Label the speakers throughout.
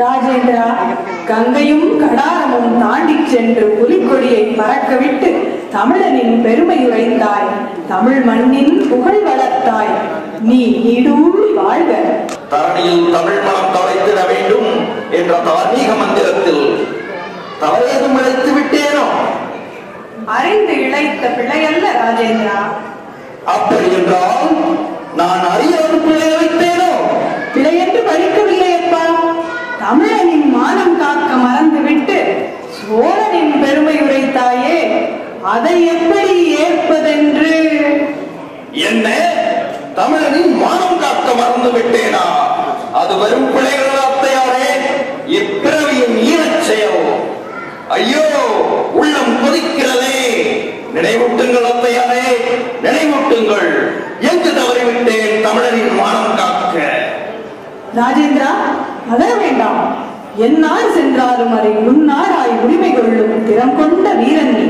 Speaker 1: ராஜேந்திரா கங்கையும் கடாரமும் தாண்டிச் சென்று புலிக்கொடியை பறக்கவிட்டு தமிழனின் பெருமை உரைத்தாய் தமிழ் மண்ணின் புகழ் வளர்த்தாய். நீ நீடூழி வாழ்க.
Speaker 2: தரணியில் தமிழ் மனம் தழைத்திட வேண்டும் என்ற தார்மீக மந்திரத்தில் தவறேதும் இழைத்து விட்டேனோ?
Speaker 1: அறிந்து இழைத்த பிழையல்ல ராஜேந்திரா.
Speaker 2: அப்படி என்றால் நான் அறியாத பிள்ளை வைத்தேனோ
Speaker 1: பிழையென்று படிக்கவில்லை அப்பா தமிழனின் மானம் காக்க மறந்துவிட்டு சோழனின் பெருமை உரைத்தாயே அதை எப்படி ஏற்பதென்று
Speaker 2: என்ன தமிழனின் மானம் காக்க மறந்து விட்டேனா அது வெறும் பிள்ளைகள் அத்தையாரே இப்பிறவியின் ஈரச் செயல் ஐயோ உள்ளம் கொதிக்கிறதே. நினைவூட்டுங்கள் அத்தையாரே நினைவூட்டுங்கள். எங்கு தவறிவிட்டேன் தமிழரின் மானம் காக்க.
Speaker 1: ராஜேந்திரா அதர வேண்டாம். எந்நாடு சென்றாலும் அதை முன்னாராய் உரிமை கொள்ளும் திறம் கொண்ட வீரன் நீ.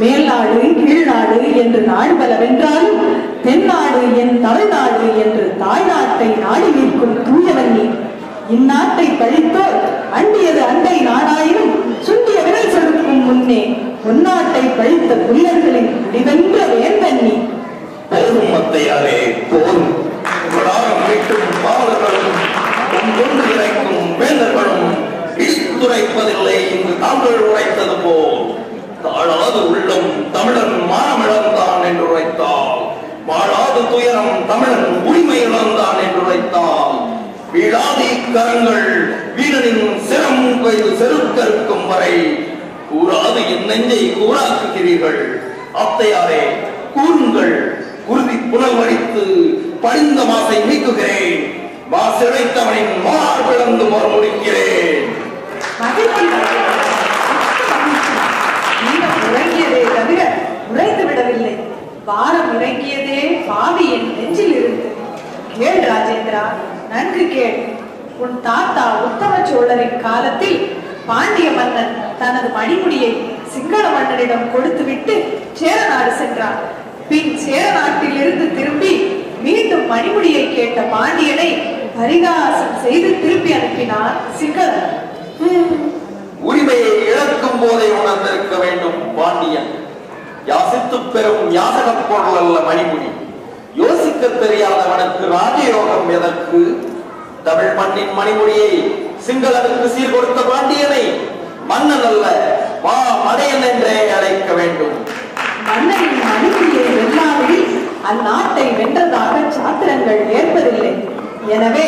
Speaker 1: மேல்நாடு கீழ்நாடு என்று நாடு பல வென்றாலும் தென்னாடு என் தமிழ்நாடு என்று தாய்நாட்டை நாடி நிற்கும் தூயவன் நீ. இந்நாட்டை பழித்தோர் அண்டியது அண்டை நாடாயினும் சுண்டிய விரல் முன்னே பொன்னாட்டை பழித்த புலியர்களின் முடிவென்ற வேந்தன் நீ
Speaker 2: போரும் மத்தையாரே போரும் கொடாரம் மீட்டும் பாவலர்களும் கொண்டு இறைக்கும் வேந்தர்களும் இங்கு தாங்கள் உரைத்தது போல். தாழாது உள்ளம் தமிழன் மானமிழந்தான் என்று உரைத்தால். வாழாது துயரம் தமிழன் உரிமை இழந்தான் என்று உரைத்தால். வீழாதி கரங்கள் சிரம் கொய்து வரை கூறாது என் நெஞ்சை கூறாக்குகிறீர்கள். அத்தையாரே கூறுங்கள். குருதி புனல்வடித்து படிந்த மாசை நீக்குகிறேன். வாசிழைத்தவனின் மார் விளந்து போர் முடிக்கிறேன்.
Speaker 1: உறங்கியதே தவிர உறைந்து விடவில்லை. பாரம் இறங்கியதே பாவி என் நெஞ்சில் இருந்து கேள் ராஜேந்திரா நன்கு கேள். உன் தாத்தா உத்தம சோழரின் காலத்தில் பாண்டிய மன்னன் தனது மணிமுடியை சிங்கள மன்னனிடம் கொடுத்துவிட்டு சேரநாடு சென்றார் பின் சேரநாட்டில் இருந்து திரும்பி மீண்டும் மணிமுடியை கேட்ட பாண்டியனை பரிகாசம் செய்து திருப்பி அனுப்பினார் சிங்களன்
Speaker 2: உரிமையை இழக்கும் போதே உணர்ந்திருக்க வேண்டும் பாண்டியன். யாசித்து பெறும் யாசகப் பொருள் அல்ல மணிமுடி. யோசிக்க தெரியாதவனுக்கு ராஜயோகம் எதற்கு? தமிழ் மண்ணின் மணிமொழியை சிங்களனுக்கு சீர் கொடுத்த பாண்டியனை மன்னன் அல்ல வா மடையன் என்றே அழைக்க வேண்டும்.
Speaker 1: மன்னனின் மணிமொழியை வெல்லாமல் அந்நாட்டை வென்றதாக சாத்திரங்கள் ஏற்பதில்லை. எனவே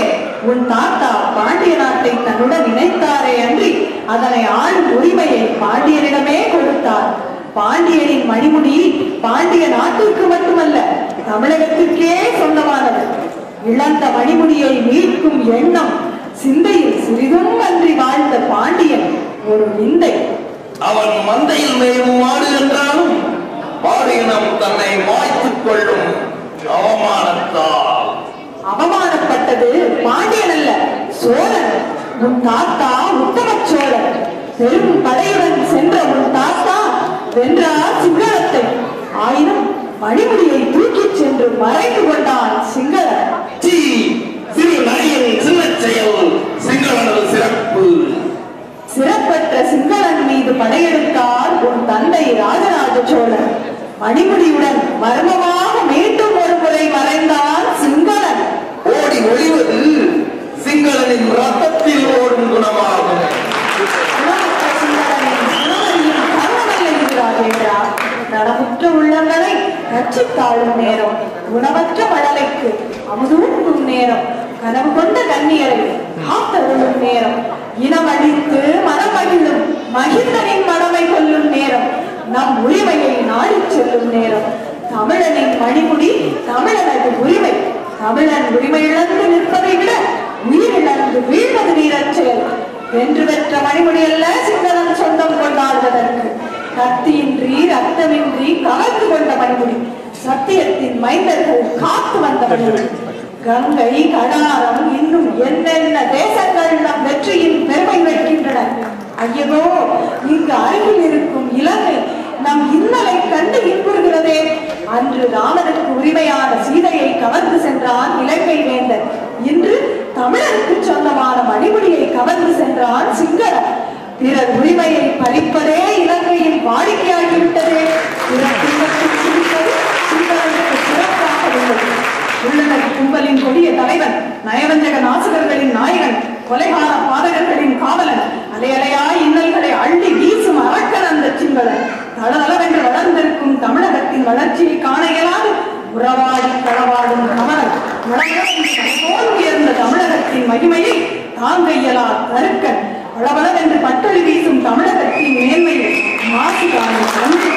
Speaker 1: உன் தாத்தா பாண்டிய நாட்டை தன்னுடன் இணைத்தாரே அன்றி அதனை ஆளும் உரிமையை பாண்டியனிடமே கொடுத்தார். பாண்டியனின் மணிமுடி பாண்டிய நாட்டிற்கு மட்டுமல்ல தமிழகத்திற்கே சொந்த இழந்த மணிமுடியை மீட்கும் எண்ணம் சிந்தையில் சிறிதும் அன்றி வாழ்ந்த பாண்டியன் ஒரு விந்தை.
Speaker 2: அவன் மந்தையில் மேயும் மாடு என்றாலும் மாடு இனம் தன்னை மாய்த்துக் கொள்ளும் அவமானத்தால்.
Speaker 1: அவமானப்பட்டது பாண்டியன் அல்ல சோழன். உன் தாத்தா உத்தம சோழன். பெரும் படையுடன் சென்ற உன் தாத்தா வென்றார் சிங்களத்தை. ஆயினும் மணிமுடியை தூக்கிச் சென்று மறைந்து கொண்டான் மணிமுடியுடன் மர்மமாக மீண்டும் ஒரு முறை மறைந்தான் சிங்களன்
Speaker 2: ஓடி ஒளிவது சிங்களனின் ரத்தத்தில் ஓடும் குணமாகும்.
Speaker 1: நலமுற்ற உள்ளங்களை ரட்சித்தாளும் நேரம் குணமற்ற மழலைக்கு அமுதூட்டும் நேரம் கனவு கொண்ட கண்ணியரை காத்தருளும் நேரம் இனமழித்து மனமகிழும் மகிழ்ந்தனின் மனமை கொல்லும் நேரம் நம் உரிமையை நாடி செல்லும் நேரம். தமிழனின் மணிமுடி தமிழனது உரிமை. தமிழன் உரிமை இழந்து நிற்பதை விட உயிரிழந்து வீழ்வது வீரச் வென்று பெற்ற மணிமுடி அல்ல சிங்களம் சொந்தம் கொண்டாடுவதற்கு. கத்தியின்றி ரத்தமின்றி கலந்து கொண்ட மணிமுடி. சத்தியத்தின் மைந்தர்கள் காத்து வந்த மணிமுடி கங்கை கடாரம் இன்னும் என்னென்ன தேசங்கள் நம் வெற்றியின் பெருமை வைக்கின்றன ஐயகோ இங்கு அருகில் இருக்கும் இலங்கை நம் இன்னலை கண்டு இன்புறுகிறதே அன்று ராமனுக்கு உரிமையான சீதையை கவர்ந்து சென்றான் இலங்கை வேந்தன் இன்று தமிழருக்கு சொந்தமான மணிமுடியை கவர்ந்து சென்றான் என்றான் சிங்களன் பிறர் உரிமையை பறிப்பதே இலங்கையின் வாடிக்கையாகிவிட்டதே. பிறர் துன்பத்தில் சிரிப்பது சிங்களனுக்கு சிறப்பாக உள்ளது. உள்ளனர் கும்பலின் கொடிய தலைவன் நயவஞ்சக நாசகர்களின் நாயகன் கொலைகால பாதகர்களின் காவலன் அலையலையாய் இன்னல்களை அள்ளி வீசும் அரக்கன் அந்த சிங்களன் தளதளவென்று வளர்ந்திருக்கும் தமிழகத்தின் வளர்ச்சியை காண இயலாது. உறவாடி களவாடும் கமலன் உயர்ந்த தமிழகத்தின் மகிமையை தாங்க இயலா கருக்கன் பளபளவென்று பட்டொளி வீசும் தமிழகத்தின் மேன்மையை மாசு காணும் கண்டு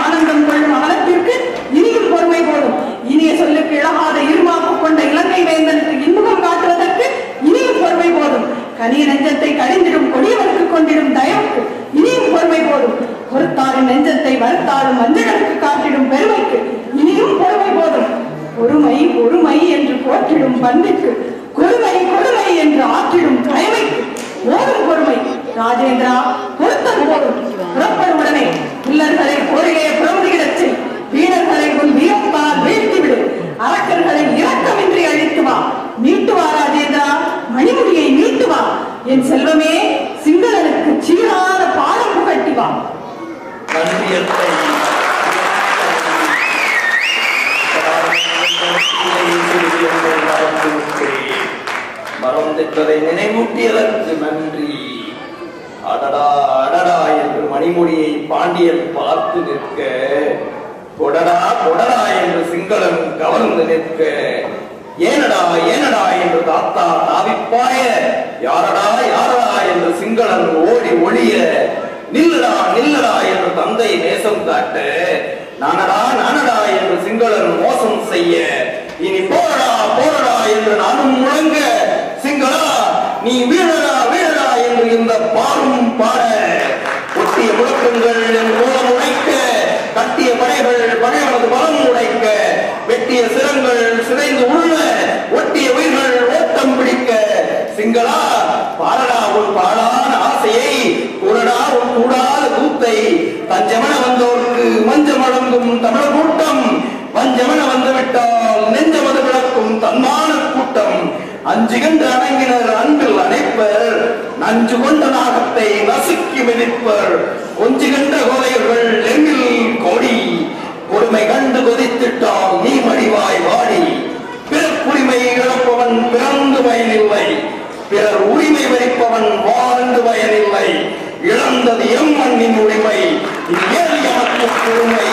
Speaker 1: ஆனந்தம் கொள்ளும் அவலத்திற்கு இனியும் பொறுமை போடும் இனிய சொல்லுக்கு இழகாத இருமாப்பு கொண்ட இலங்கை வேந்தனுக்கு இன்முகம் காட்டுவதற்கு இனியும் பொறுமை போதும் கனிய நெஞ்சத்தை கடிந்திடும் கொடியவருக்கு கொண்டிடும் தயவுக்கு இனியும் பொறுமை போதும் பொறுத்தாரின் நெஞ்சத்தை வருத்தாலும் மஞ்சளுக்கு காட்டிடும் பெருமைக்கு இனியும் பொறுமை போதும். பொறுமை பொறுமை என்று போற்றிடும் பண்புக்கு கொடுமை கொடுமை என்று ஆற்றிடும் கயமைக்கு போதும் பொறுமை ராஜேந்திரா பொருத்தம் போதும். புறப்படுவுடனே உள்ளர்களை பிள்ளர்களை போரிலே செய் வீரர்களை உன் வீரத்தால் வீழ்த்திவிடு அரக்கர்களை இரக்கமின்றி அழித்து வா. மீட்டு வா ராஜேந்திரா. மணிமுடியை மீட்டு வா. என் செல்வமே சிங்களனுக்கு சீரான பாடம் புகட்டி வா
Speaker 2: நன்றியத்தை மறந்திருப்பதை நினைவூட்டியதற்கு நன்றி. அடடா அடடா என்று மணிமொழியை பாண்டியன் பார்த்து நிற்க கொடடா கொடடா என்று சிங்களன் கவர்ந்து நிற்க ஏனடா ஏனடா என்று தாத்தா தாவிப்பாய யாரடா யாரடா என்று சிங்களன் ஓடி ஒளிய நில்லடா நில்லடா என்று தந்தை நேசம் காட்ட நானடா நானடா என்று சிங்களன் மோசம் செய்ய இனி போடா போரடா என்று நானும் முழங்க நீ வீரரா வீரரா என்று இந்த பாடும் பாட ஒட்டிய முழக்கங்கள் மூலம் உடைக்க கட்டிய படைகள் பகைவனது பலம் உடைக்க வெட்டிய சிரங்கள் சிதைந்து உள்ள ஒட்டிய உயிர்கள் ஓட்டம் பிடிக்க சிங்களா பாடடா உன் பாடான ஆசையை கூறடா உன் கூடாத கூத்தை தஞ்சமன வந்தோருக்கு மஞ்சம் வழங்கும் தமிழ் கூட்டம் பஞ்சமன வந்துவிட்டால் நெஞ்சமது விளக்கும் தன்மான கூட்டம் அஞ்சு கண்டு அணங்கினர் அன்பில் அணைப்பர் நஞ்சு கொண்ட நாகத்தை நசுக்கி மிதிப்பர். கொஞ்சு கண்ட கோதையர்கள் எங்கில் கொடி கொடுமை கண்டு கொதித்திட்டால் நீ மடிவாய் வாடி பிறப்புரிமை இழப்பவன் பிறந்து பயனில்லை. பிறர் உரிமை வரிப்பவன் வாழ்ந்து பயனில்லை. இழந்தது எம் மண்ணின் உரிமை இது ஏழு உரிமை